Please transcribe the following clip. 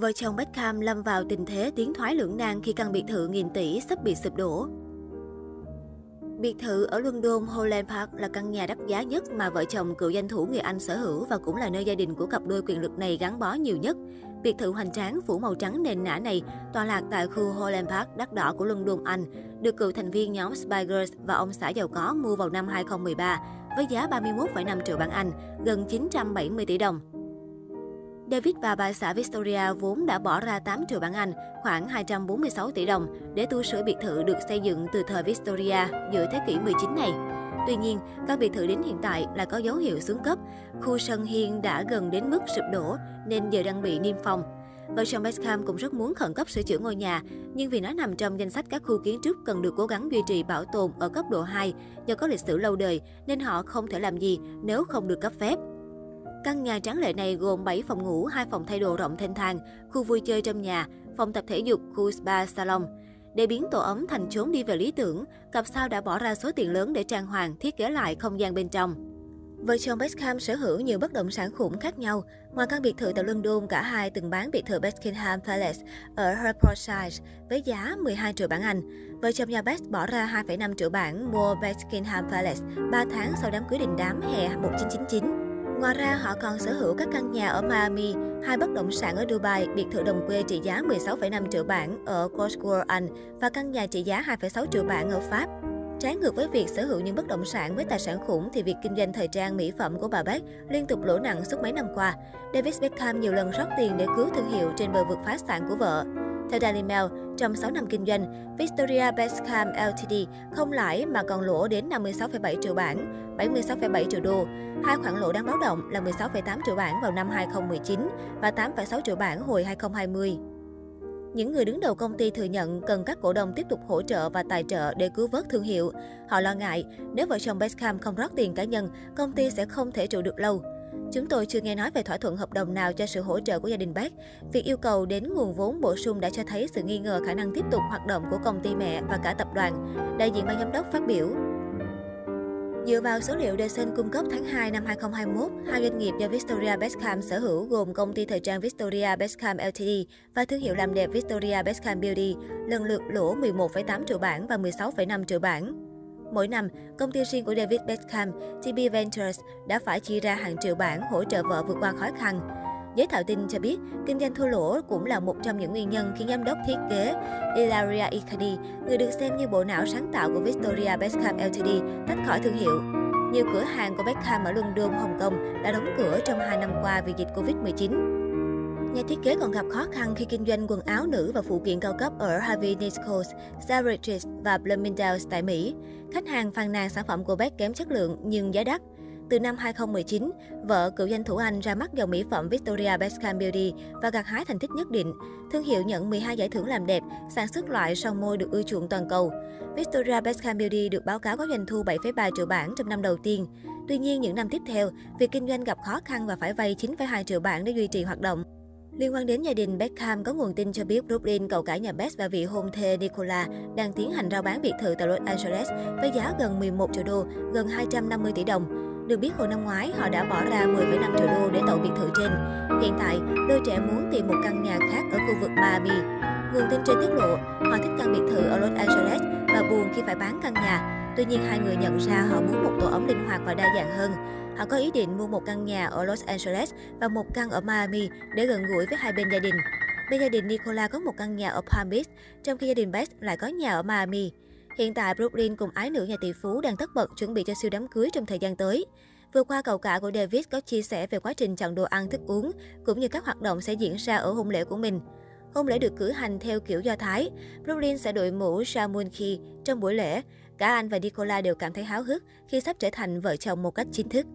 Vợ chồng Beckham lâm vào tình thế tiến thoái lưỡng nan khi căn biệt thự nghìn tỷ sắp bị sụp đổ. Biệt thự ở London Holland Park là căn nhà đắt giá nhất mà vợ chồng cựu danh thủ người Anh sở hữu và cũng là nơi gia đình của cặp đôi quyền lực này gắn bó nhiều nhất. Biệt thự hoành tráng phủ màu trắng nền nã này tọa lạc tại khu Holland Park đắt đỏ của London, Anh, được cựu thành viên nhóm Spice Girls và ông xã giàu có mua vào năm 2013 với giá 31,5 triệu bảng Anh, gần 970 tỷ đồng. David và bà xã Victoria vốn đã bỏ ra 8 triệu bảng Anh, khoảng 246 tỷ đồng, để tu sửa biệt thự được xây dựng từ thời Victoria giữa thế kỷ 19 này. Tuy nhiên, các biệt thự đến hiện tại là có dấu hiệu xuống cấp. Khu sân hiên đã gần đến mức sụp đổ nên giờ đang bị niêm phong. Vợ chồng Beckham cũng rất muốn khẩn cấp sửa chữa ngôi nhà, nhưng vì nó nằm trong danh sách các khu kiến trúc cần được cố gắng duy trì bảo tồn ở cấp độ 2 do có lịch sử lâu đời nên họ không thể làm gì nếu không được cấp phép. Căn nhà tráng lệ này gồm 7 phòng ngủ, 2 phòng thay đồ rộng thênh thang, khu vui chơi trong nhà, phòng tập thể dục, khu spa, salon. Để biến tổ ấm thành chốn đi về lý tưởng, cặp sao đã bỏ ra số tiền lớn để trang hoàng, thiết kế lại không gian bên trong. Vợ chồng Beckham sở hữu nhiều bất động sản khủng khác nhau. Ngoài căn biệt thự tại London, cả hai từng bán biệt thự Buckingham Palace ở Hertfordshire với giá 12 triệu bảng Anh. Vợ chồng nhà Beck bỏ ra 2,5 triệu bảng mua Buckingham Palace 3 tháng sau đám cưới đình đám hè 1999. Ngoài ra, họ còn sở hữu các căn nhà ở Miami, hai bất động sản ở Dubai, biệt thự đồng quê trị giá 16,5 triệu bảng ở Cornwall, Anh và căn nhà trị giá 2,6 triệu bảng ở Pháp. Trái ngược với việc sở hữu những bất động sản với tài sản khủng thì việc kinh doanh thời trang mỹ phẩm của bà Beck liên tục lỗ nặng suốt mấy năm qua. David Beckham nhiều lần rót tiền để cứu thương hiệu trên bờ vực phá sản của vợ. Theo Daily Mail, trong 6 năm kinh doanh, Victoria Beckham Ltd không lãi mà còn lỗ đến 56,7 triệu bảng, 76,7 triệu đô. Hai khoản lỗ đáng báo động là 16,8 triệu bảng vào năm 2019 và 8,6 triệu bảng hồi 2020. Những người đứng đầu công ty thừa nhận cần các cổ đông tiếp tục hỗ trợ và tài trợ để cứu vớt thương hiệu. Họ lo ngại, nếu vợ chồng Beckham không rót tiền cá nhân, công ty sẽ không thể trụ được lâu. Chúng tôi chưa nghe nói về thỏa thuận hợp đồng nào cho sự hỗ trợ của gia đình Beck. Việc yêu cầu đến nguồn vốn bổ sung đã cho thấy sự nghi ngờ khả năng tiếp tục hoạt động của công ty mẹ và cả tập đoàn. Đại diện ban giám đốc phát biểu. Dựa vào số liệu Dyson cung cấp tháng 2 năm 2021, hai doanh nghiệp do Victoria Beckham sở hữu gồm công ty thời trang Victoria Beckham Ltd và thương hiệu làm đẹp Victoria Beckham Beauty lần lượt lỗ 11,8 triệu bảng và 16,5 triệu bảng. Mỗi năm, công ty riêng của David Beckham, TB Ventures, đã phải chi ra hàng triệu bảng hỗ trợ vợ vượt qua khó khăn. Giới thạo tin cho biết, kinh doanh thua lỗ cũng là một trong những nguyên nhân khiến giám đốc thiết kế Ilaria Icardi, người được xem như bộ não sáng tạo của Victoria Beckham Ltd, tách khỏi thương hiệu. Nhiều cửa hàng của Beckham ở London, Hồng Kông đã đóng cửa trong 2 năm qua vì dịch Covid-19. Nhà thiết kế còn gặp khó khăn khi kinh doanh quần áo nữ và phụ kiện cao cấp ở Harvey Nichols, Selfridges và Bloomingdale's tại Mỹ. Khách hàng phàn nàn sản phẩm của Beck kém chất lượng nhưng giá đắt. Từ năm 2019, vợ cựu danh thủ Anh ra mắt dòng mỹ phẩm Victoria Beckham Beauty và gặt hái thành tích nhất định. Thương hiệu nhận 12 giải thưởng làm đẹp, sản xuất loại son môi được ưa chuộng toàn cầu. Victoria Beckham Beauty được báo cáo có doanh thu 7,3 triệu bảng trong năm đầu tiên. Tuy nhiên, những năm tiếp theo, việc kinh doanh gặp khó khăn và phải vay 9,2 triệu bảng để duy trì hoạt động. Liên quan đến gia đình Beckham, có nguồn tin cho biết Brooklyn, cậu cả nhà Best và vị hôn thê Nicola đang tiến hành rao bán biệt thự tại Los Angeles với giá gần 11 triệu đô, gần 250 tỷ đồng. Được biết hồi năm ngoái, họ đã bỏ ra 10,5 triệu đô để tậu biệt thự trên. Hiện tại, đôi trẻ muốn tìm một căn nhà khác ở khu vực Miami. Nguồn tin trên tiết lộ, họ thích căn biệt thự ở Los Angeles và buồn khi phải bán căn nhà. Tuy nhiên, hai người nhận ra họ muốn một tổ ấm linh hoạt và đa dạng hơn. Họ có ý định mua một căn nhà ở Los Angeles và một căn ở Miami để gần gũi với hai bên gia đình. Bên gia đình Nicola có một căn nhà ở Palm Beach, trong khi gia đình Best lại có nhà ở Miami. Hiện tại, Brooklyn cùng ái nữ nhà tỷ phú đang tất bật chuẩn bị cho siêu đám cưới trong thời gian tới. Vừa qua, cậu cả của David có chia sẻ về quá trình chọn đồ ăn thức uống, cũng như các hoạt động sẽ diễn ra ở hôn lễ của mình. Hôn lễ được cử hành theo kiểu Do Thái. Brooklyn sẽ đội mũ Shamunki trong buổi lễ. Cả anh và Nicola đều cảm thấy háo hức khi sắp trở thành vợ chồng một cách chính thức.